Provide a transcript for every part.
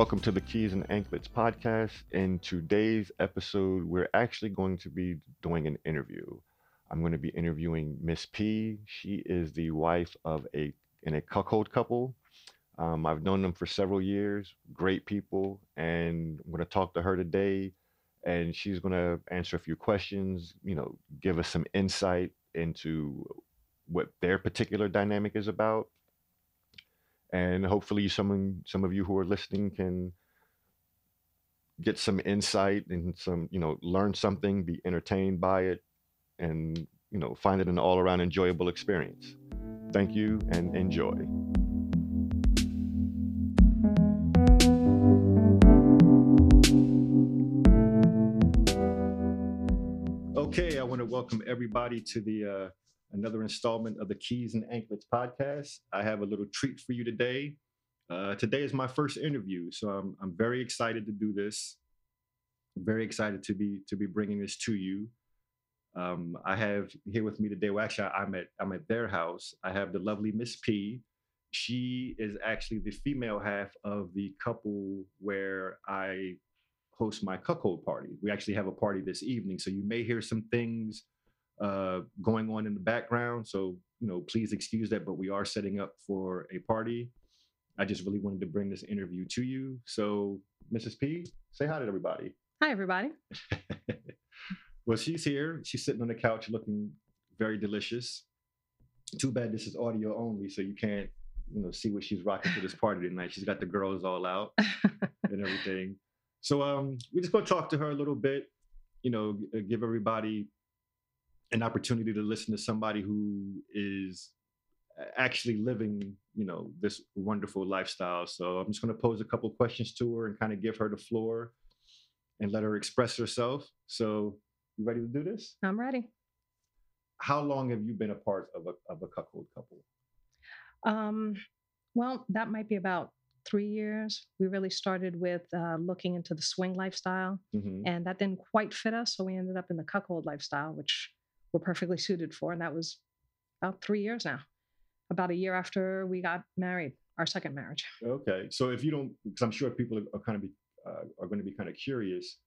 Welcome to the Keys and Anklets podcast. In today's episode, we're actually going to be doing an interview. I'm going to be interviewing Miss P. She is the wife of a in a cuckold couple. Um, I've known them for several years. Great people, and I'm going to talk to her today, and she's going to answer a few questions. You know, give us some insight into what their particular dynamic is about and hopefully some some of you who are listening can get some insight and some you know learn something be entertained by it and you know find it an all-around enjoyable experience. Thank you and enjoy. Okay i want to welcome everybody to the uh, another installment of the Keys and Anklets podcast. I have a little treat for you today. Uh, today is my first interview, so I'm I'm very excited to do this. I'm very excited to be to be bringing this to you. Um, I have here with me today. Well, actually, I'm at I'm at their house. I have the lovely Miss P. She is actually the female half of the couple where I host my cuckold party. We actually have a party this evening, so you may hear some things uh, going on in the background. So, you know, please excuse that, but we are setting up for a party. I just really wanted to bring this interview to you. So, Mrs. P, say hi to everybody. Hi, everybody. well, she's here. She's sitting on the couch looking very delicious. Too bad this is audio only, so you can't, you know, see what she's rocking to this party tonight. She's got the girls all out and everything. So um, we're just gonna talk to her a little bit, you know, give everybody an opportunity to listen to somebody who is actually living you know this wonderful lifestyle. So i'm just going to pose a couple questions to her and kind of give her the floor and let her express herself. So you ready to do this? I'm ready. How long have you been a part of a, of a cuckold couple? Um well that might be about three years. We really started with uh, looking into the swing lifestyle mm-hmm. and that didn't quite fit us so we ended up in the cuckold lifestyle which were perfectly suited for. And that was about three years now, about a year after we got married, our second marriage. Okay. So if you don't, because I'm sure people are, kind of be, uh, are going to be kind of curious,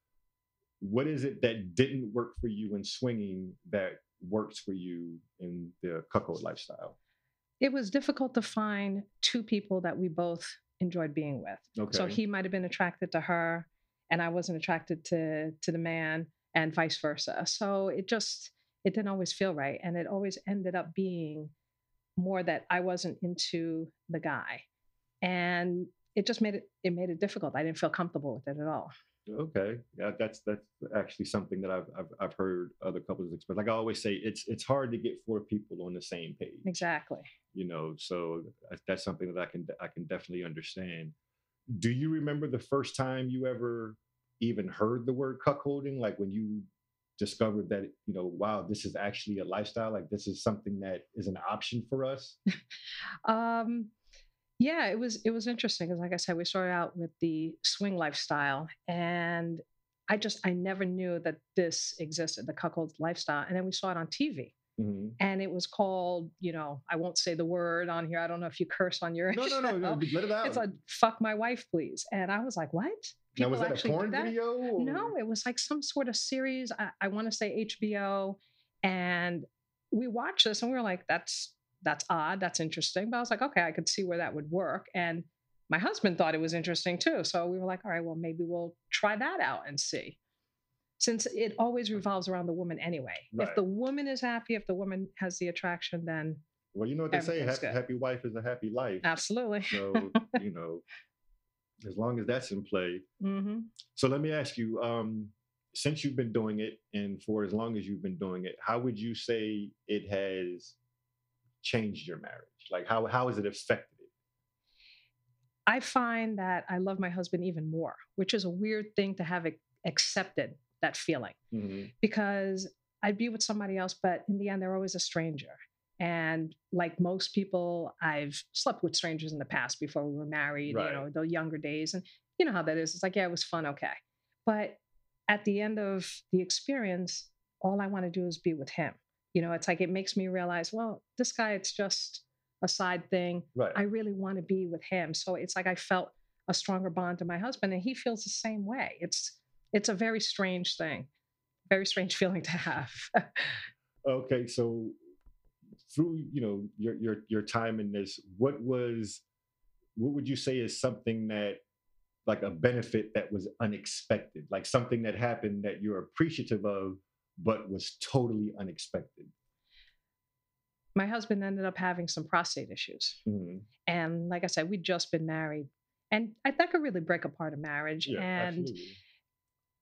what is it that didn't work for you in swinging that works for you in the cuckold lifestyle? It was difficult to find two people that we both enjoyed being with. Okay. So he might have been attracted to her and I wasn't attracted to to the man and vice versa. So it just it didn't always feel right. And it always ended up being more that I wasn't into the guy. And it just made it it made it difficult. I didn't feel comfortable with it at all. Okay, yeah, that's that's actually something that I've I've, I've heard other couples express. Like I always say, it's it's hard to get four people on the same page. Exactly. You know, so that's something that I can I can definitely understand. Do you remember the first time you ever even heard the word cuckolding? Like when you discovered that you know wow this is actually a lifestyle like this is something that is an option for us? Um yeah it was it was interesting because like i said we started out with the swing lifestyle and i just i never knew that this existed the cuckold lifestyle and then we saw it on tv mm-hmm. and it was called you know i won't say the word on here i don't know if you curse on your no no no, no let it out it's like fuck my wife please and i was like what People now, was that a porn that. video? Or? No, it was like some sort of series. I, I want to say HBO, and we watched this and we were like, "That's that's odd. That's interesting." But I was like, "Okay, I could see where that would work." And my husband thought it was interesting too. So we were like, "All right, well, maybe we'll try that out and see." Since it always revolves around the woman anyway. Right. If the woman is happy, if the woman has the attraction, then well, you know what they say: happy, happy wife is a happy life. Absolutely. So you know, as long as that's in play. Mm-hmm. So let me ask you, um, since you've been doing it and for as long as you've been doing it, how would you say it has changed your marriage? Like how how has it affected it? I find that I love my husband even more, which is a weird thing to have accepted that feeling mm-hmm. because I'd be with somebody else, but in the end, they're always a stranger. And like most people, I've slept with strangers in the past before we were married, right. you know, the younger days. And you know how that is. It's like, yeah, it was fun. Okay. But at the end of the experience, all I want to do is be with him. You know, it's like it makes me realize, well, this guy, it's just a side thing. Right. I really want to be with him. So it's like I felt a stronger bond to my husband and he feels the same way it's it's a very strange thing very strange feeling to have. Okay so through you know your your your time in this what was what would you say is something that like a benefit that was unexpected? Like something that happened that you're appreciative of but was totally unexpected? My husband ended up having some prostate issues. Mm-hmm. and like i said we'd just been married. And I, that could really break apart a marriage. Yeah, and absolutely.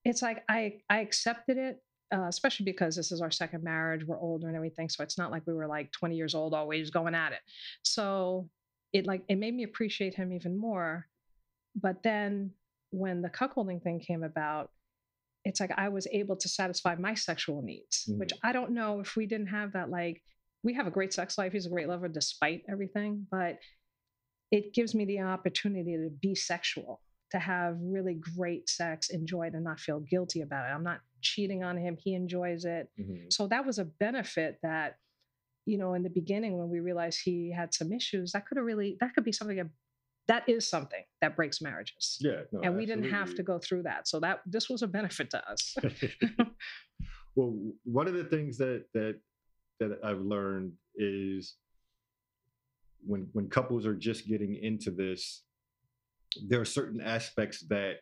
It's like i i accepted it uh, especially because this is our second marriage we're older and everything so it's not like we were like 20 years old always going at it so it like it made me appreciate him even more but then when the cuckolding thing came about it's like i was able to satisfy my sexual needs mm-hmm. which i don't know if we didn't have that like we have a great sex life he's a great lover despite everything but it gives me the opportunity to be sexual to have really great sex enjoy it and not feel guilty about it. I'm not cheating on him. He enjoys it. Mm-hmm. so that was a benefit that you know in the beginning when we realized he had some issues that could have really that could be something that that is something that breaks marriages. Yeah no, and we absolutely. didn't have to go through that. So that this was a benefit to us. Well one of the things that that that i've learned is when when couples are just getting into this there are certain aspects that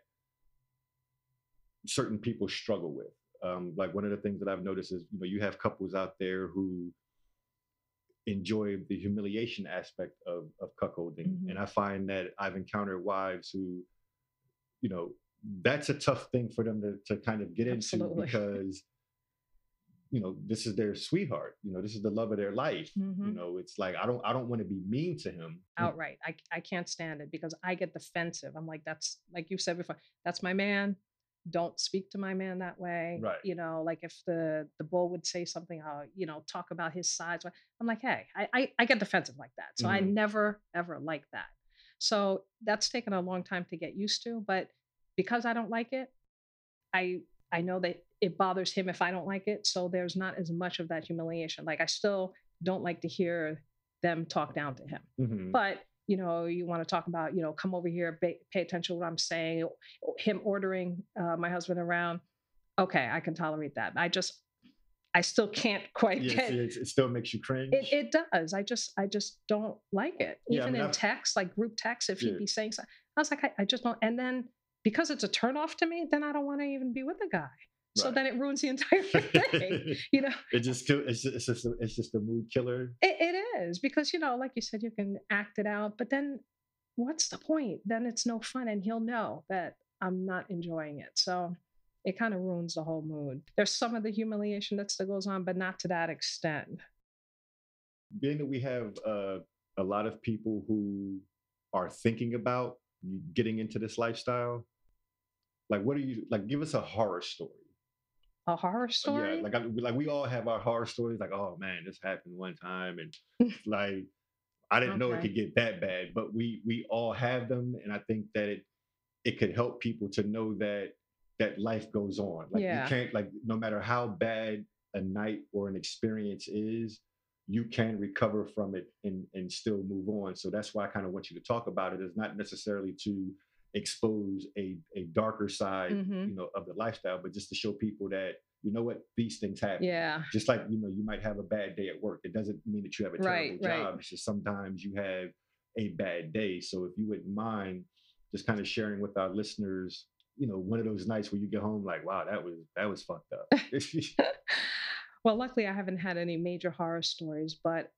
certain people struggle with um, like one of the things that i've noticed is you know you have couples out there who enjoy the humiliation aspect of of cuckolding mm-hmm. and i find that i've encountered wives who you know that's a tough thing for them to, to kind of get Absolutely. into because you know this is their sweetheart you know this is the love of their life mm-hmm. you know it's like i don't i don't want to be mean to him outright I, I can't stand it because i get defensive i'm like that's like you said before that's my man don't speak to my man that way right you know like if the the bull would say something i'll you know talk about his size i'm like hey i i, I get defensive like that so mm-hmm. i never ever like that so that's taken a long time to get used to but because i don't like it i i know that it bothers him if I don't like it. So there's not as much of that humiliation. Like I still don't like to hear them talk down to him. Mm-hmm. But you know, you want to talk about, you know, come over here, pay, pay attention to what I'm saying. Him ordering uh, my husband around. Okay, I can tolerate that. I just, I still can't quite yes, get. It, it still makes you cringe. It, it, does. I just, I just don't like it. Yeah, Even I mean, in I've, text, like group text, if yeah. he'd be saying something, I was like, I, I just don't. And then because it's a turnoff to me, then I don't want to even be with the guy. Right. So then it ruins the entire thing. you know, it just it's just it's just a, it's just a mood killer. It, it is because you know, like you said, you can act it out, but then what's the point? Then it's no fun, and he'll know that I'm not enjoying it. So it kind of ruins the whole mood. There's some of the humiliation that still goes on, but not to that extent. Being that we have uh, a lot of people who are thinking about getting into this lifestyle, like what are you like? Give us a horror story a horror uh, story. Yeah, like I, like we all have our horror stories. Like, oh man, this happened one time, and like I didn't okay. know it could get that bad. But we we all have them, and I think that it it could help people to know that that life goes on. Like yeah. you can't like no matter how bad a night or an experience is, you can recover from it and and still move on. So that's why I kind of want you to talk about it. Is not necessarily to expose a, a darker side, mm-hmm. you know, of the lifestyle, but just to show people that, you know what, these things happen. Yeah. Just like, you know, you might have a bad day at work. It doesn't mean that you have a terrible right, job. Right. It's just sometimes you have a bad day. So if you wouldn't mind just kind of sharing with our listeners, you know, one of those nights where you get home like, wow, that was that was fucked up. well, luckily I haven't had any major horror stories, but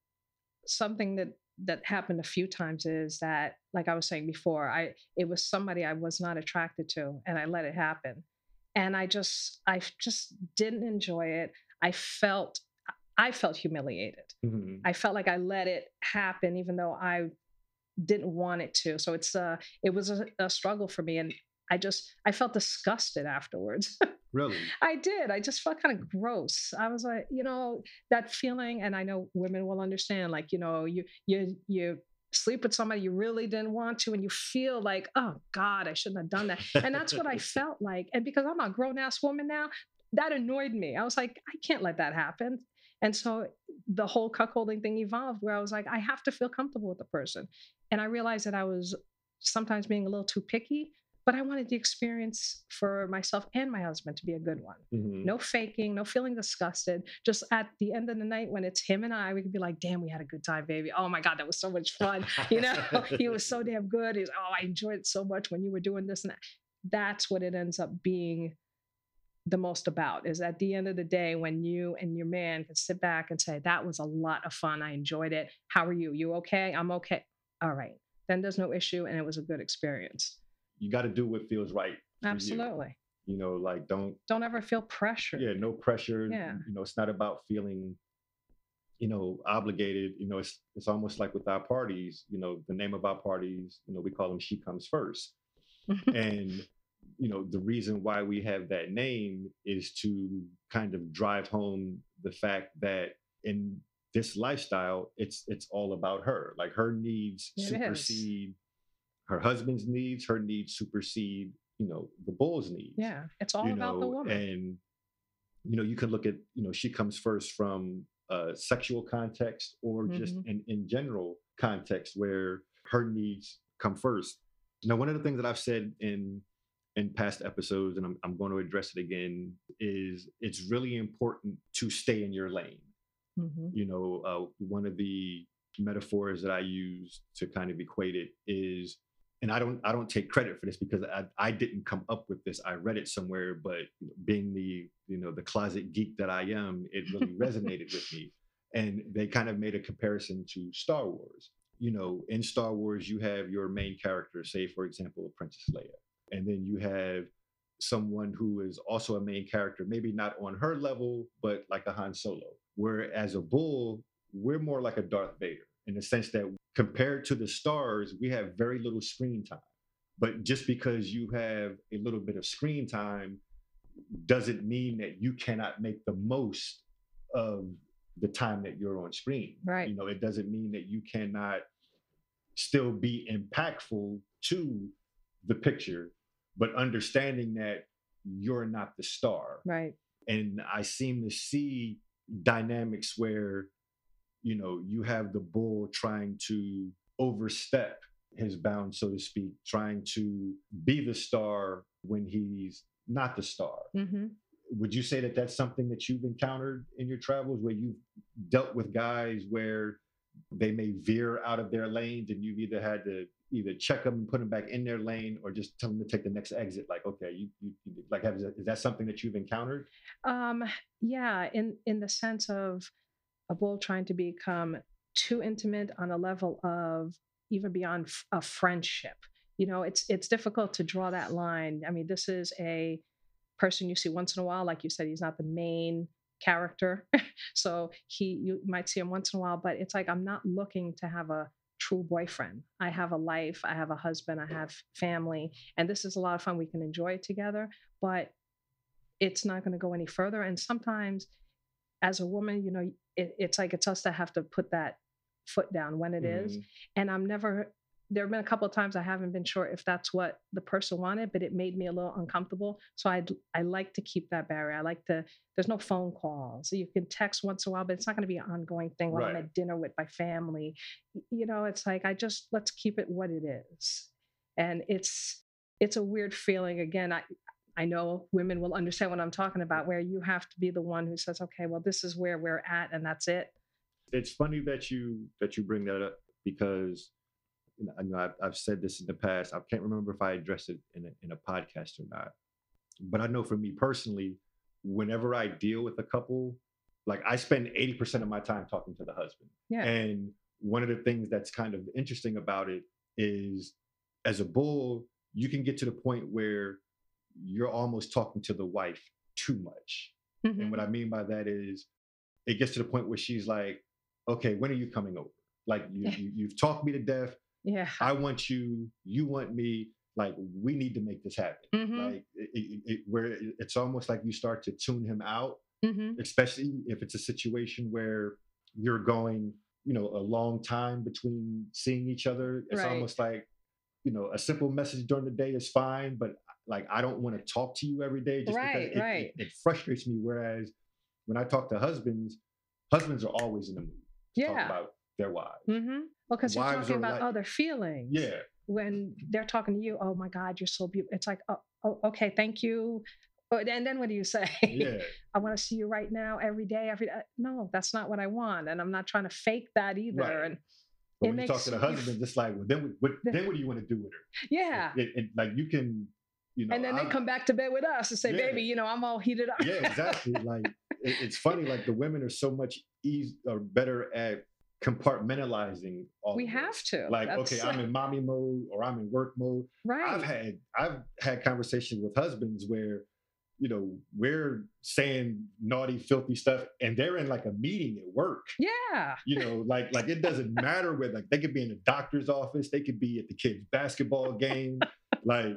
something that that happened a few times is that like i was saying before i it was somebody i was not attracted to and i let it happen. And i just i just didn't enjoy it. I felt i felt humiliated. Mm-hmm. i felt like i let it happen even though i didn't want it to. So it's uh it was a, a struggle for me and i just i felt disgusted afterwards Really? I did. I just felt kind of gross. I was like, you know, that feeling, and I know women will understand, like, you know, you you you sleep with somebody you really didn't want to and you feel like oh god i shouldn't have done that and that's what i felt like and because i'm a grown-ass woman now that annoyed me i was like i can't let that happen and so the whole cuckolding thing evolved where i was like i have to feel comfortable with the person and i realized that i was sometimes being a little too picky, but I wanted the experience for myself and my husband to be a good one. Mm-hmm. No faking, no feeling disgusted. Just at the end of the night when it's him and I, we could be like, damn, we had a good time, baby. Oh my God, that was so much fun. You know, he was so damn good. He's, oh, I enjoyed it so much when you were doing this and that. That's what it ends up being the most about is at the end of the day when you and your man can sit back and say that was a lot of fun i enjoyed it how are you you okay i'm okay all right then there's no issue and it was a good experience you got to do what feels right. Absolutely. You. you. know, like don't don't ever feel pressure. Yeah, no pressure. Yeah. You know, it's not about feeling, you know, obligated. You know, it's it's almost like with our parties. You know, the name of our parties. You know, we call them "She Comes First. and you know the reason why we have that name is to kind of drive home the fact that in this lifestyle it's it's all about her like her needs it supersede her husband's needs, her needs supersede, you know, the bull's needs. Yeah, it's all about know, the woman. And you know, you can look at, you know, she comes first from a sexual context or mm-hmm. just in, in general context where her needs come first. Now, one of the things that I've said in in past episodes, and I'm, I'm going to address it again, is it's really important to stay in your lane. Mm-hmm. You know, uh, one of the metaphors that I use to kind of equate it is and I don't I don't take credit for this because I, I didn't come up with this. I read it somewhere, but being the you know the closet geek that I am, it really resonated with me. And they kind of made a comparison to Star Wars. You know, in Star Wars, you have your main character, say for example, Princess Leia, and then you have someone who is also a main character, maybe not on her level, but like a Han Solo. Whereas a bull, we're more like a Darth Vader in the sense that compared to the stars, we have very little screen time. But just because you have a little bit of screen time doesn't mean that you cannot make the most of the time that you're on screen. Right. You know, it doesn't mean that you cannot still be impactful to the picture, but understanding that you're not the star. Right. And I seem to see dynamics where you know, you have the bull trying to overstep his bounds, so to speak, trying to be the star when he's not the star. Mm-hmm. Would you say that that's something that you've encountered in your travels where you've dealt with guys where they may veer out of their lanes and you've either had to either check them and put them back in their lane or just tell them to take the next exit like okay you, you, you like have, is that something that you've encountered um yeah in in the sense of a bull trying to become too intimate on a level of even beyond a friendship. You know, it's it's difficult to draw that line. I mean, this is a person you see once in a while, like you said, he's not the main character, so he you might see him once in a while. But it's like I'm not looking to have a true boyfriend. I have a life, I have a husband, I have family, and this is a lot of fun. We can enjoy it together, but it's not going to go any further. And sometimes, as a woman, you know, it, it's like it's us that have to put that foot down when it mm-hmm. is. And I'm never there have been a couple of times I haven't been sure if that's what the person wanted, but it made me a little uncomfortable. So I I like to keep that barrier. I like to. There's no phone calls. So you can text once in a while, but it's not going to be an ongoing thing when right. I'm at dinner with my family. You know, it's like I just let's keep it what it is, and it's it's a weird feeling. Again, I I know women will understand what I'm talking about, where you have to be the one who says, okay, well, this is where we're at and that's it. It's funny that you that you bring that up because you know, I know I've, I've said this in the past. I can't remember if I addressed it in a, in a podcast or not, but I know for me personally, whenever I deal with a couple, like I spend 80% of my time talking to the husband. Yeah. And one of the things that's kind of interesting about it is as a bull, you can get to the point where you're almost talking to the wife too much. Mm-hmm. And what I mean by that is it gets to the point where she's like, okay, when are you coming over? Like you, you have talked me to death. Yeah. I want you, you want me. Like we need to make this happen. Mm-hmm. Like it, it, it, where it's almost like you start to tune him out, mm-hmm. especially if it's a situation where you're going, you know, a long time between seeing each other. It's right. almost like, you know, a simple message during the day is fine, but like I don't want to talk to you every day just right, because it, right. it, it, frustrates me. Whereas when I talk to husbands, husbands are always in the mood to yeah. talk about their wives. Mm-hmm. Well, because you're talking about like, other feelings. Yeah. when they're talking to you, oh my God, you're so beautiful. It's like, oh, oh okay, thank you. But and then what do you say? Yeah. I want to see you right now, every day, every day. No, that's not what I want, and I'm not trying to fake that either. Right. And But when you talk to the husband, it's like, well, then what, then what do you want to do with her? yeah, It, it- like you can, you know. and then they I'm- come back to bed with us and say, Yeah. baby, you know, I'm all heated up. yeah, exactly. Like it, it's funny. Like the women are so much easy or better at compartmentalizing all. we have to. Like, That's- okay, I'm in mommy mode or I'm in work mode. right. I've had I've had conversations with husbands where, you know, we're saying naughty, filthy stuff, and they're in like a meeting at work. yeah. You know, like like it doesn't matter where like they could be in a doctor's office, they could be at the kids' basketball game. like,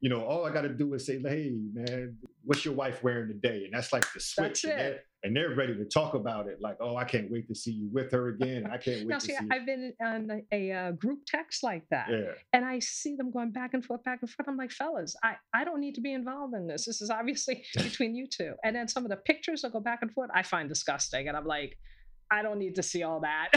you know, all I got to do is say, "Hey, man, what's your wife wearing today?" And that's like the switch. And, they're, and they're ready to talk about it. Like, "Oh, I can't wait to see you with her again. I can't wait Now, to see, see." I've been on a, a, uh, group text like that, yeah, and I see them going back and forth, back and forth. I'm like, fellas, I, I don't need to be involved in this. This is obviously between you two. And then some of the pictures that go back and forth, I find disgusting. And I'm like, I don't need to see all that.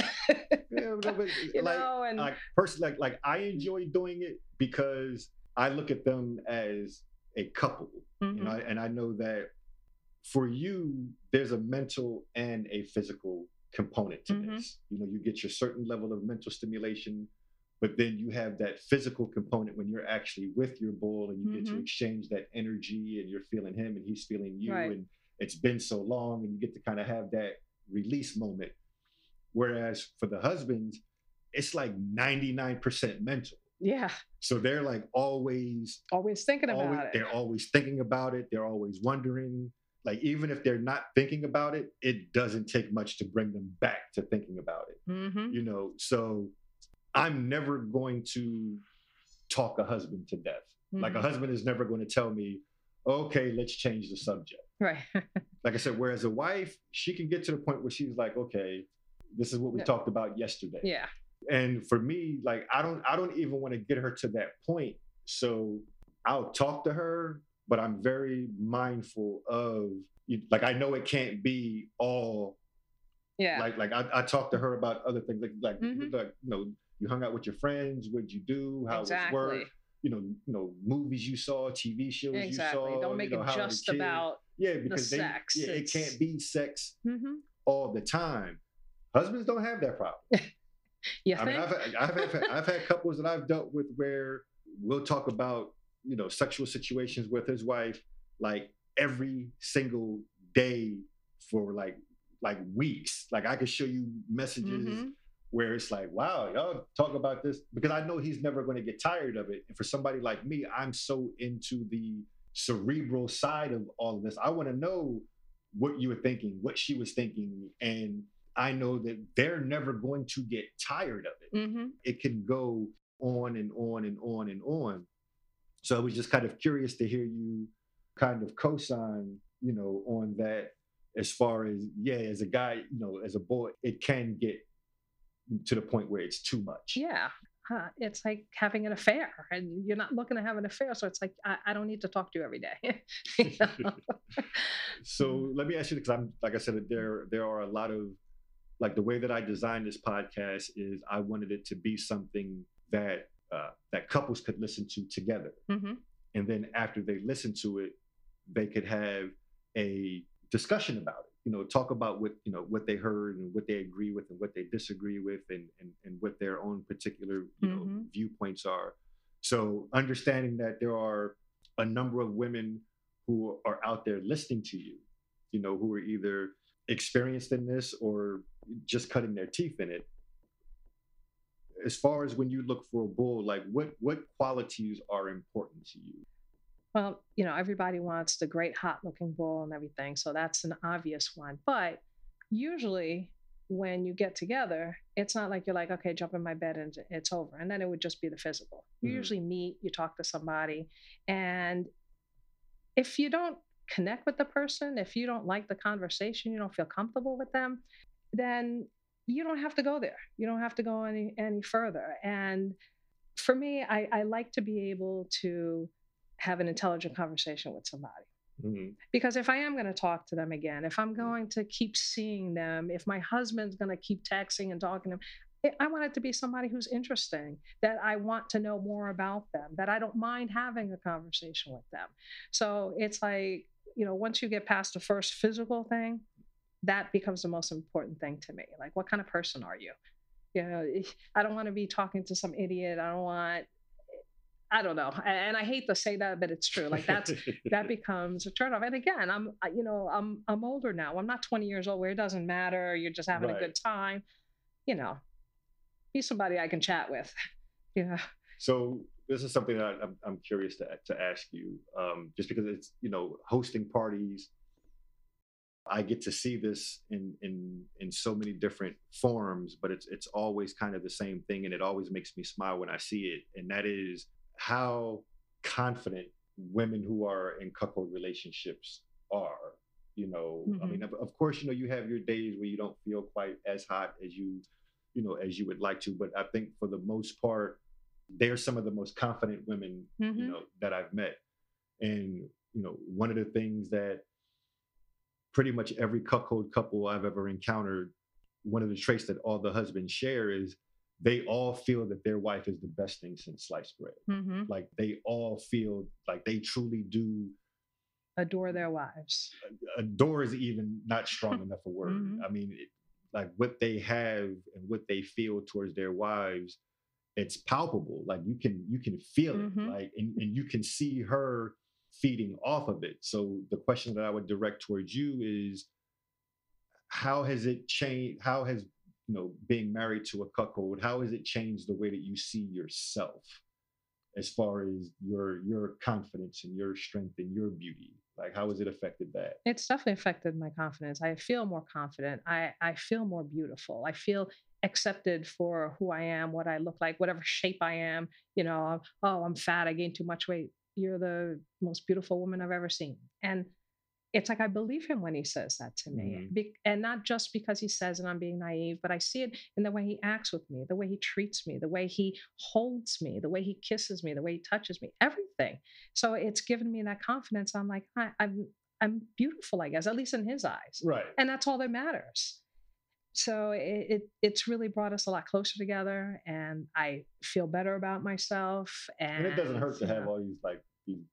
yeah, but, but, you like, know, and like personally, like, like I enjoy doing it because I look at them as a couple, Mhm. you know, and I know that for you, there's a mental and a physical component to Mhm. this. You know, you get your certain level of mental stimulation, but then you have that physical component when you're actually with your bull and you get to Mhm. exchange that energy and you're feeling him and he's feeling you Right. and it's been so long and you get to kind of have that release moment. Whereas for the husbands, it's like 99% mental. Yeah, So they're like always, always thinking about always it. they're always thinking about it. They're always wondering. Like even if they're not thinking about it, it doesn't take much to bring them back to thinking about it. hmm You know, so I'm never going to talk a husband to death. Like a Mhm. husband is never going to tell me, okay, let's change the subject. Right. Like I said, whereas a wife, she can get to the point where she's like, okay, this is what we Yeah. talked about yesterday. yeah. And for me, like I don't I don't even want to get her to that point. So I'll talk to her, but I'm very mindful of like I know it can't be all Yeah. like like I, I talked to her about other things like like, Mhm. like you know you hung out with your friends what'd you do how exactly. was work you know you know movies you saw tv shows Exactly. you saw Don't make you know, it the just about. yeah because they, sex. yeah, it can't be sex hmm all the time husbands don't have that problem You I think? mean, I've, I've, had, I've had couples that I've dealt with where we'll talk about, you know, sexual situations with his wife like every single day for like like weeks. Like I could show you messages Mhm. where it's like, wow, y'all talk about this because I know he's never going to get tired of it. And for somebody like me, I'm so into the cerebral side of all of this. I want to know what you were thinking, what she was thinking, and I know that they're never going to get tired of it. Mhm. It can go on and on and on and on. So I was just kind of curious to hear you kind of co-sign, you know, on that as far as yeah, as a guy, you know, as a boy, it can get to the point where it's too much. Yeah. Uh, it's like having an affair, and you're not looking to have an affair. So it's like, I, I don't need to talk to you every day. You? So let me ask you because I'm like I said, there there are a lot of like the way that I designed this podcast is I wanted it to be something that uh, that couples could listen to together, Mhm. and then after they listen to it, they could have a discussion about it. You know, talk about what you know what they heard and what they agree with and what they disagree with, and and, and what their own particular you know Mhm. viewpoints are. So understanding that there are a number of women who are out there listening to you, you know, who are either experienced in this or just cutting their teeth in it. As far as when you look for a bull, like what what qualities are important to you? Well, you know, everybody wants the great hot looking bull and everything. So that's an obvious one. But usually when you get together, it's not like you're like, okay, jump in my bed and it's over. And then it would just be the physical. You Mhm. usually meet, you talk to somebody. And if you don't connect with the person, if you don't like the conversation, you don't feel comfortable with them, then you don't have to go there. You don't have to go any any further. And for me, I, I like to be able to have an intelligent conversation with somebody. Mhm. Because if I am going to talk to them again, if I'm going to keep seeing them, if my husband's going to keep texting and talking to them, I want it to be somebody who's interesting, that I want to know more about them, that I don't mind having a conversation with them. So it's like, you know, once you get past the first physical thing, that becomes the most important thing to me. Like, what kind of person are you? You know, eh, I don't want to be talking to some idiot. I don't want eh, I don't know. And I hate to say that, but it's true. Like that's that becomes a turnoff. And again, I'm you know, I'm I'm older now. I'm not 20 years old where it doesn't matter. You're just having right. a good time. You know, be somebody I can chat with. Yeah. So this is something that I'm, I'm curious to to ask you, um, just because it's you know hosting parties. I get to see this in in in so many different forms, but it's it's always kind of the same thing, and it always makes me smile when I see it. And that is how confident women who are in cuckold relationships are. You know, mm-hmm. I mean, of, of, course, you know, you have your days where you don't feel quite as hot as you, you know, as you would like to. But I think for the most part, they're some of the most confident women, mm-hmm. you know, that I've met. And, you know, one of the things that pretty much every cuckold couple I've ever encountered, one of the traits that all the husbands share is they all feel that their wife is the best thing since sliced bread. Mm-hmm. Like they all feel like they truly do adore their wives. Adore is even not strong enough a word. Mm-hmm. I mean, it, like what they have and what they feel towards their wives, it's palpable. Like you can you can feel mm-hmm. it. Like and, and you can see her feeding off of it. So the question that I would direct towards you is how has it changed? How has you know, being married to a cuckold, how has it changed the way that you see yourself as far as your your confidence and your strength and your beauty? Like how has it affected that? It's definitely affected my confidence. I feel more confident. I, I feel more beautiful. I feel accepted for who I am, what I look like, whatever shape I am. You know, oh, I'm fat, I gained too much weight. You're the most beautiful woman I've ever seen. And it's like I believe him when he says that to me. Mm-hmm. Be- and not just because he says and I'm being naive, but I see it in the way he acts with me, the way he treats me, the way he holds me, the way he kisses me, the way he touches me, everything. So it's given me that confidence. I'm like, I, I'm I'm beautiful, I guess, at least in his eyes. Right. And that's all that matters. So it, it it's really brought us a lot closer together, and I feel better about myself. And, and it doesn't hurt to have all these like these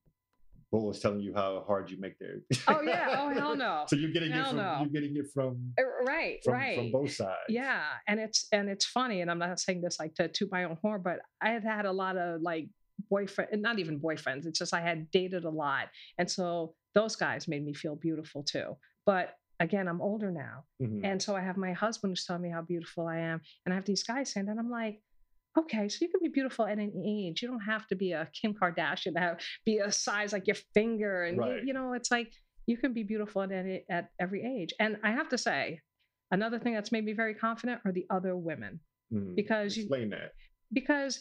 was telling you how hard you make their. Oh yeah! Oh hell no! so you're getting hell it from no. you're getting it from uh, right, from, right from both sides. Yeah, and it's and it's funny, and I'm not saying this like to toot my own horn, but I had had a lot of like boyfriend, not even boyfriends. It's just I had dated a lot, and so those guys made me feel beautiful too. But again, I'm older now, mm-hmm. and so I have my husband who's telling me how beautiful I am, and I have these guys saying that I'm like okay, so you can be beautiful at any age. You don't have to be a Kim Kardashian, have be a size like your finger, and right. you, you, know, it's like you can be beautiful at any, at every age. And I have to say, another thing that's made me very confident are the other women mm, because explain you, that because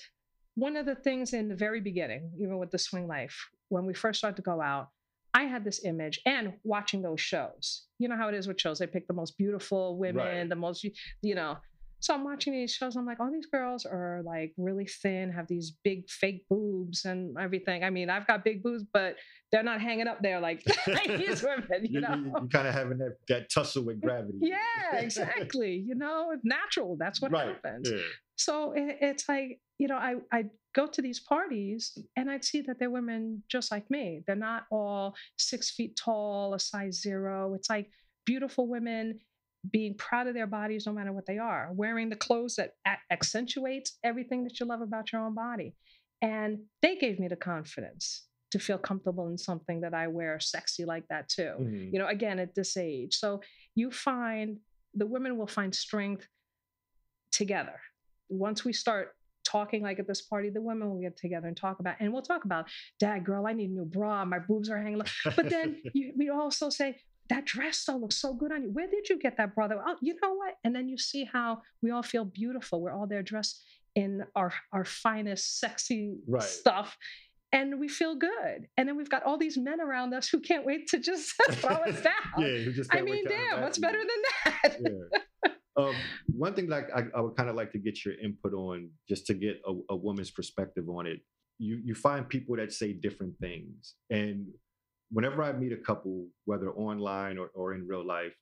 one of the things in the very beginning, even with the swing life, when we first started to go out, I had this image and watching those shows. You know how it is with shows. They pick the most beautiful women, right. the most, you know, so I'm watching these shows. I'm like, all these girls are like really thin, have these big fake boobs and everything. I mean, I've got big boobs, but they're not hanging up there like these women. You, know, you, are kind of having that, that tussle with gravity. Yeah, exactly. you know, natural. That's what right. happens. Yeah. So it, it's like, you know, I I go to these parties and I'd see that they're women just like me. They're not all six feet tall, a size zero. It's like beautiful women being proud of their bodies no matter what they are, wearing the clothes that a- accentuates everything that you love about your own body. And they gave me the confidence to feel comfortable in something that I wear sexy like that too. Mm-hmm. You know, again, at this age. So you find the women will find strength together. Once we start talking like at this party, the women will get together and talk about, and we'll talk about, Dad, girl, I need a new bra. My boobs are hanging. Low. But then you, we also say, that dress though looks so good on you. Where did you get that, brother? Oh, you know what? And then you see how we all feel beautiful. We're all there dressed in our our finest, sexy right. stuff. And we feel good. And then we've got all these men around us who can't wait to just throw us down. yeah, just I mean, damn, what's better than that? yeah. Um, one thing that I, I would kind of like to get your input on, just to get a, a woman's perspective on it. You you find people that say different things, and whenever I meet a couple, whether online or, or in real life,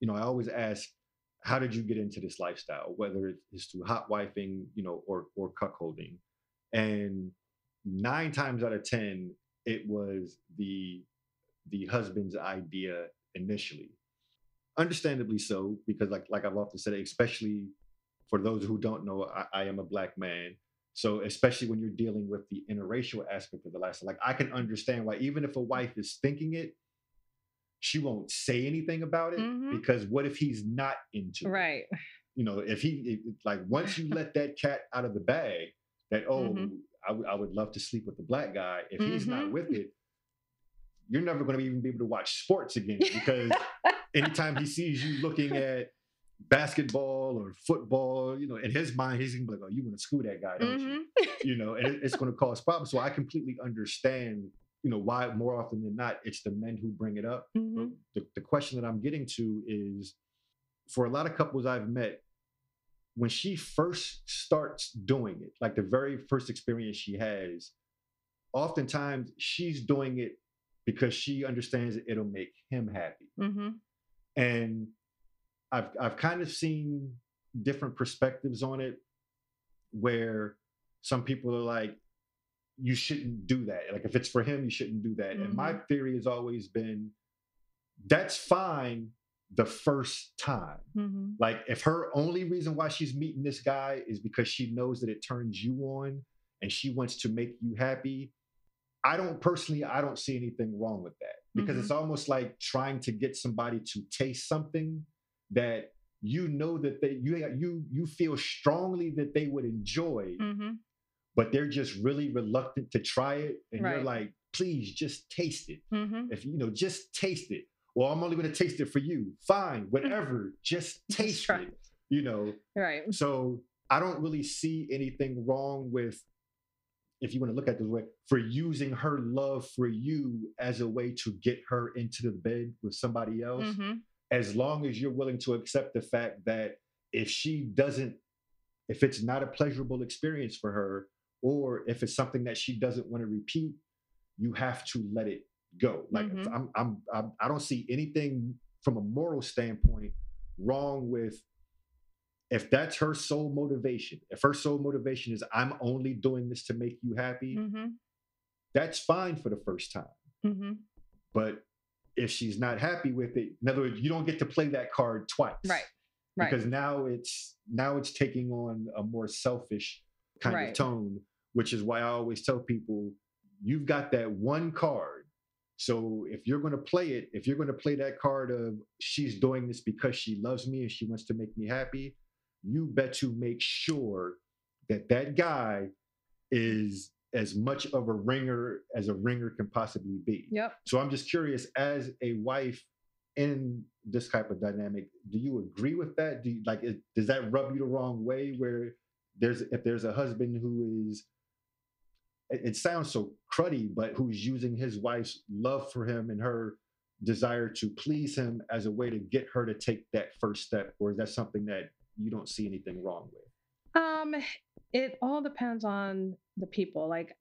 you know, I always ask, how did you get into this lifestyle? Whether it's through hot wifing, you know, or or cuckolding, and nine times out of ten, it was the the husband's idea initially. Understandably so, because like like I've often said, especially for those who don't know, I, I am a black man. So especially when you're dealing with the interracial aspect of the lifestyle, like I can understand why even if a wife is thinking it, she won't say anything about it mm-hmm. because what if he's not into right. it? Right. You know, if he if, like once you let that cat out of the bag, that oh, mm-hmm. I, w- I would love to sleep with the black guy. If mm-hmm. he's not mm-hmm. with it, you're never going to even be able to watch sports again because anytime he sees you looking at basketball or football, you know, in his mind, he's gonna be like, "Oh, you want to screw that guy, don't mm-hmm. you?" You know, and it, it's going to cause problems. So I completely understand, you know, why more often than not it's the men who bring it up. Mm-hmm. The, the question that I'm getting to is, for a lot of couples I've met, when she first starts doing it, like the very first experience she has, oftentimes she's doing it because she understands that it'll make him happy. Mm-hmm. And I've I've kind of seen different perspectives on it where some people are like, you shouldn't do that. Like if it's for him, you shouldn't do that. Mm-hmm. And my mm-hmm. theory has always been that's fine the first time. Mm-hmm. Like if her only reason why she's meeting this guy is because she knows that it turns you on and she wants to make you happy. I don't personally, I don't see anything wrong with that because mm-hmm. it's almost like trying to get somebody to taste something that you know that they you you you feel strongly that they would enjoy mm-hmm. but they're just really reluctant to try it and right. you're like please just taste it mm-hmm. if you know just taste it well i'm only going to taste it for you fine whatever just taste just it you know right so i don't really see anything wrong with if you want to look at this way for using her love for you as a way to get her into the bed with somebody else mm-hmm as long as you're willing to accept the fact that if she doesn't, if it's not a pleasurable experience for her, or if it's something that she doesn't want to repeat, you have to let it go. Like mm-hmm. I'm, I'm, I'm, I don't see anything from a moral standpoint wrong with if that's her sole motivation. If her sole motivation is I'm only doing this to make you happy, mm-hmm. that's fine for the first time. Mm-hmm. But if she's not happy with it, in other words, you don't get to play that card twice. Right. Right. Because now it's now it's taking on a more selfish kind right. of tone, which is why I always tell people, you've got that one card. So if you're going to play it, if you're going to play that card of she's doing this because she loves me and she wants to make me happy, you bet to make sure that that guy is as much of a ringer as a ringer can possibly be. Yep. So I'm just curious, as a wife in this type of dynamic, do you agree with that? Do you, like it, does that rub you the wrong way? Where there's if there's a husband who is, it, it sounds so cruddy, but who's using his wife's love for him and her desire to please him as a way to get her to take that first step, or is that something that you don't see anything wrong with? Um, it all depends on the people. Like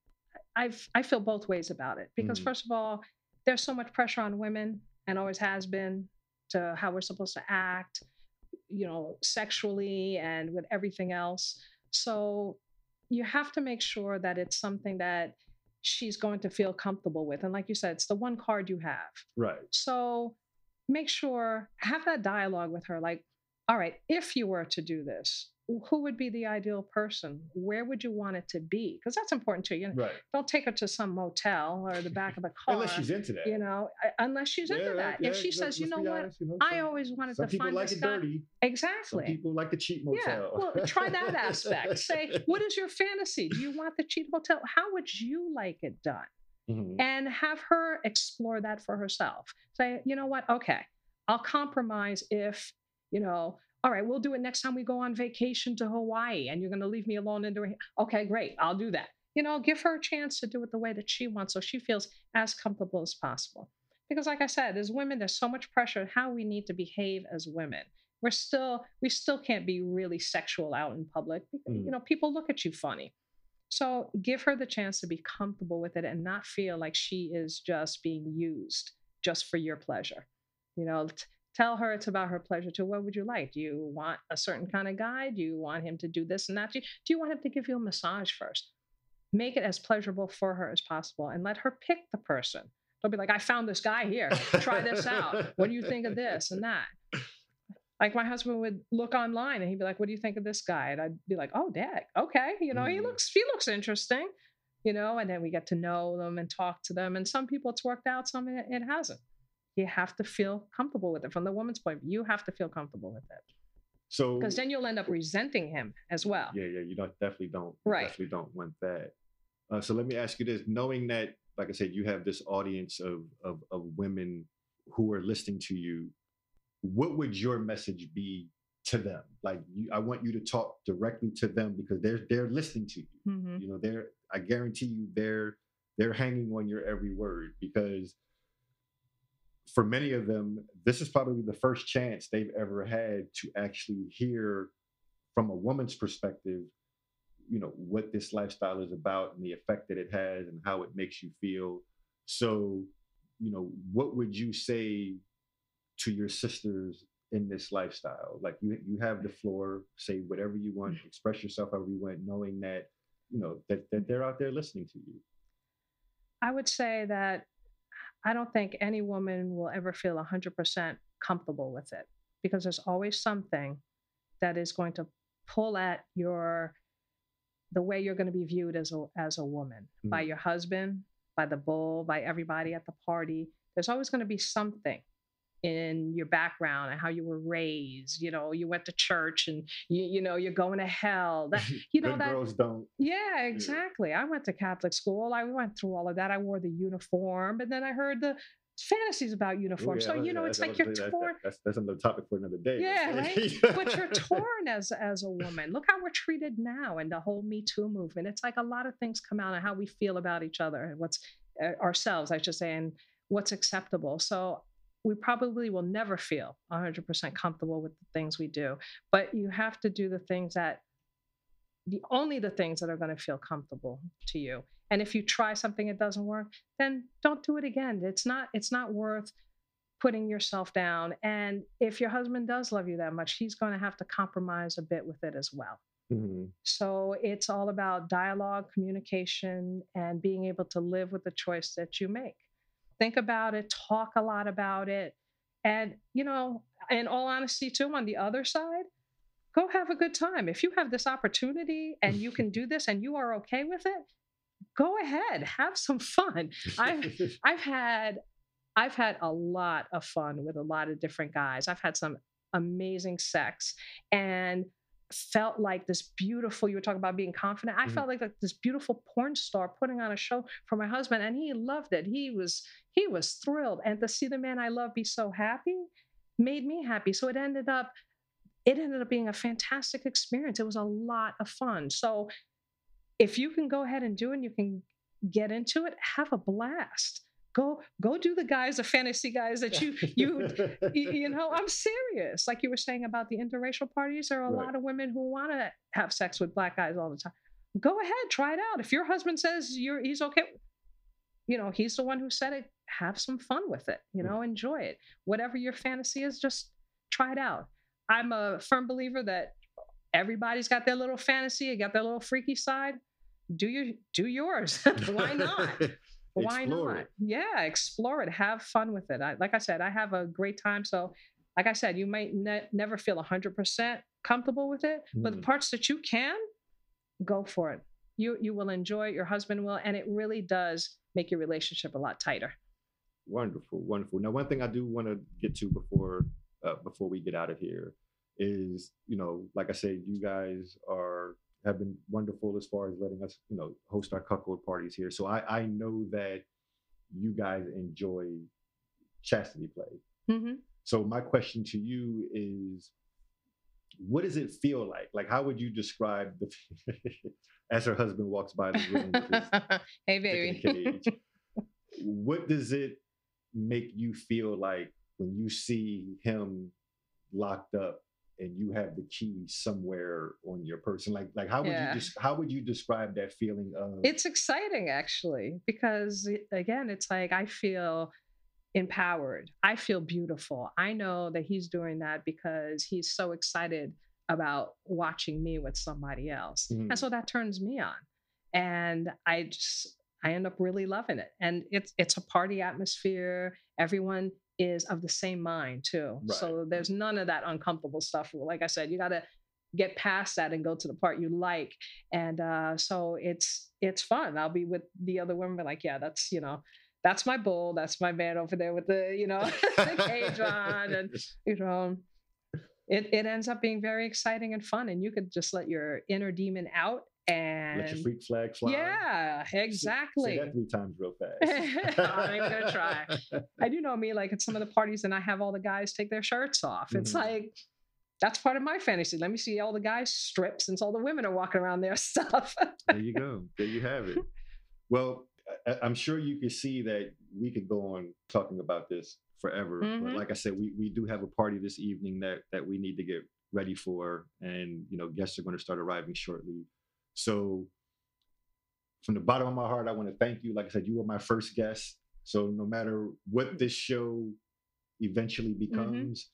I I feel both ways about it because mm. first of all, there's so much pressure on women and always has been to how we're supposed to act, you know, sexually and with everything else. So you have to make sure that it's something that she's going to feel comfortable with. And like you said, it's the one card you have. Right. So make sure have that dialogue with her like all right if you were to do this who would be the ideal person? Where would you want it to be? Because that's important too. You know, right. don't take her to some motel or the back of a car. unless she's into that. You know, unless she's yeah, into that. Yeah, if she says, you know what, honest, you know, I always wanted to find like this guy. Dirty. Exactly. Some people like the cheap motel. Yeah. Well, try that aspect. Say, what is your fantasy? Do you want the cheap motel? How would you like it done? Mm-hmm. And have her explore that for herself. Say, you know what? Okay, I'll compromise if you know all right, we'll do it next time we go on vacation to Hawaii and you're going to leave me alone and doing, okay, great, I'll do that. You know, give her a chance to do it the way that she wants so she feels as comfortable as possible. Because, like I said, as women, there's so much pressure how we need to behave as women. We're still, we still can't be really sexual out in public. Mm. You know, people look at you funny. So give her the chance to be comfortable with it and not feel like she is just being used just for your pleasure. You know, Tell her it's about her pleasure too. What would you like? Do you want a certain kind of guy? Do you want him to do this and that? Do you, do you want him to give you a massage first? Make it as pleasurable for her as possible and let her pick the person. Don't be like, I found this guy here. Try this out. What do you think of this and that? Like my husband would look online and he'd be like, "What do you think of this guy?" And I'd be like, "Oh, Dad, okay, you know, mm. he looks he looks interesting." you know, and then we get to know them and talk to them. And some people it's worked out, some it, it hasn't. You have to feel comfortable with it. From the woman's point of view, you have to feel comfortable with it. So because then you'll end up resenting him as well. Yeah, yeah, you don't definitely don't right. definitely don't want that. Uh, so let me ask you this: knowing that, like I said, you have this audience of of, of women who are listening to you, what would your message be to them. Like you, I want you to talk directly to them because they're they're listening to you. Mm-hmm. You know, they're I guarantee you they're they're hanging on your every word because for many of them, this is probably the first chance they've ever had to actually hear from a woman's perspective, you know, what this lifestyle is about and the effect that it has and how it makes you feel. So, you know, what would you say to your sisters in this lifestyle. Like you, you have the floor, say whatever you want, mm. express yourself however you want, knowing that, you know, that, that they're out there listening to you. I would say that I don't think any woman will ever feel 100% comfortable with it because there's always something that is going to pull at your the way you're going to be viewed as a as a woman mm. by your husband, by the bull, by everybody at the party. There's always going to be something in your background and how you were raised. You know, you went to church and you you know you're going to hell. That you know that girls don't. Yeah, exactly. Yeah. I went to Catholic school. I went through all of that. I wore the uniform, and then I heard the fantasies about uniform. yeah, so you know, it's like you're torn. That's, that's another topic for another day. Yeah, right. but you're torn as as a woman. Look how we're treated now, and the whole Me Too movement. It's like a lot of things come out and how we feel about each other and what's uh, ourselves, I should say, and what's acceptable. So we probably will never feel 100% comfortable with the things we do but you have to do the things that the only the things that are going to feel comfortable to you. And if you try something it doesn't work then don't do it again. It's not it's not worth putting yourself down. And if your husband does love you that much he's going to have to compromise a bit with it as well. Mm-hmm. so it's all about dialogue communication and being able to live with the choice that you make think about it, talk a lot about it. And, you know, in all honesty, too, on the other side, go have a good time. If you have this opportunity and you can do this and you are okay with it, go ahead, have some fun. I've I've had I've had a lot of fun with a lot of different guys. I've had some amazing sex and felt like this beautiful you were talking about being confident. I mm-hmm. felt like, like this beautiful porn star putting on a show for my husband and he loved it. He was he was thrilled. And to see the man i love be so happy made me happy. So it ended up it ended up being a fantastic experience. It was a lot of fun. So if you can go ahead and do it and you can get into it have a blast go go do the guys the fantasy guys that you you you know i'm serious. Like you were saying about the interracial parties there are a right. lot of women who want to have sex with black guys all the time go ahead try it out. If your husband says you're he's okay you know he's the one who said it have some fun with it you mm. know enjoy it. Whatever your fantasy is just try it out. I'm a firm believer that everybody's got their little fantasy you got their little freaky side. Do your do yours. Why not why not? It. Yeah, explore it. Have fun with it. I, like I said, I have a great time. So, like I said, you might ne- never feel 100% comfortable with it, mm. but the mm. parts that you can, go for it. You you will enjoy it. Your husband will, and it really does make your relationship a lot tighter. Wonderful, wonderful. Now, one thing I do want to get to before uh, before we get out of here is, you know, like I said, you guys are have been wonderful as far as letting us, you know, host our cuckold parties here. So I, I know that you guys enjoy chastity play. Mm-hmm. So my question to you is, what does it feel like? Like, how would you describe the as her husband walks by the room? hey, baby. what does it make you feel like when you see him locked up and you have the key somewhere on your person like like how would yeah. you just how would you describe that feeling of it's exciting actually because again it's like i feel empowered. I feel beautiful. I know that he's doing that because he's so excited about watching me with somebody else. Mm-hmm. And so that turns me on. And I just I end up really loving it. And it's it's a party atmosphere. Everyone is of the same mind too. Right. So there's none of that uncomfortable stuff. Like I said, you got to get past that and go to the part you like. And uh, so it's it's fun. I'll be with the other women, like, yeah, that's you know, that's my bull, that's my man over there with the you know the cage on, and you know. It, it ends up being very exciting and fun, and you could just let your inner demon out and let your freak flag fly. Yeah, exactly. Say, say that three times real fast. I'm gonna try. I do know me, like at some of the parties, and I have all the guys take their shirts off. Mm-hmm. It's like that's part of my fantasy. Let me see all the guys strip since all the women are walking around their stuff. there you go. There you have it. Well, I, am sure you can see that we could go on talking about this forever. Mm-hmm. But like I said, we, we do have a party this evening that that we need to get ready for, and you know, guests are going to start arriving shortly. So, from the bottom of my heart, I want to thank you. Like I said, you were my first guest. So, no matter what this show eventually mm-hmm. becomes,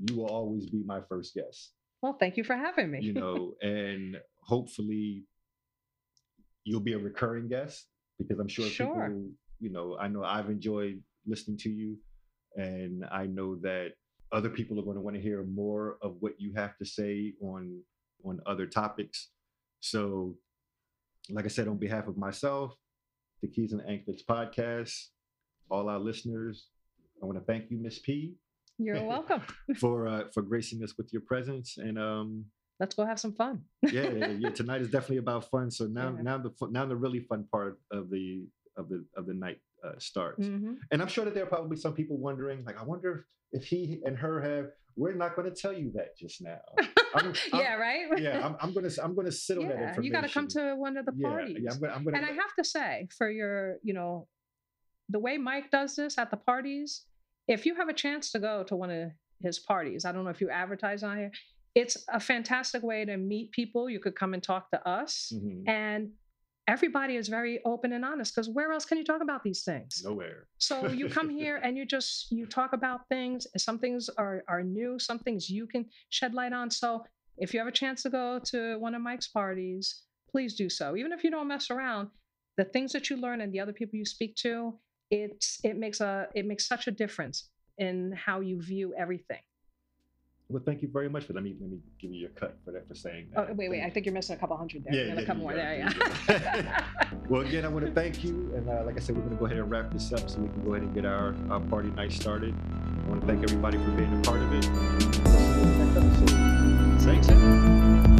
mm-hmm. you will always be my first guest. Well, thank you for having me. you know, and hopefully you'll be a recurring guest because I'm sure, sure. people, you know, I know I've enjoyed listening to you and I know that other people are going to want to hear more of what you have to say on on other topics. So, like I said, on behalf of myself, the Keys and Anklets podcast, all our listeners, I want to thank you, Miss P. You're welcome for uh, for gracing us with your presence and um. Let's go have some fun. yeah, yeah, Tonight is definitely about fun. So now, yeah. now the now the really fun part of the of the of the night uh, starts. Mm-hmm. And I'm sure that there are probably some people wondering, like, I wonder if he and her have. We're not going to tell you that just now. I'm, yeah, right. yeah, I'm, I'm, gonna I'm gonna sit on that information. You got to come to one of the parties. Yeah, I'm gonna, I'm gonna, and I have to say, for your, you know, the way Mike does this at the parties, if you have a chance to go to one of his parties, I don't know if you advertise on here. It's a fantastic way to meet people. You could come and talk to us, mm-hmm. and everybody is very open and honest because where else can you talk about these things? Nowhere. So you come here and you just you talk about things some things are are new some things you can shed light on. So if you have a chance to go to one of mike's parties please do so. Even if you don't mess around the things that you learn and the other people you speak to it's it makes a it makes such a difference in how you view everything well, thank you very much for let me let me give you your cut for that for saying that. Oh wait, wait, I think you're missing a couple hundred there. Yeah, yeah, a couple more there, yeah. well, again, I want to thank you, and uh, like I said, we're going to go ahead and wrap this up so we can go ahead and get our, our party night started. I want to thank everybody for being a part of it. Thanks.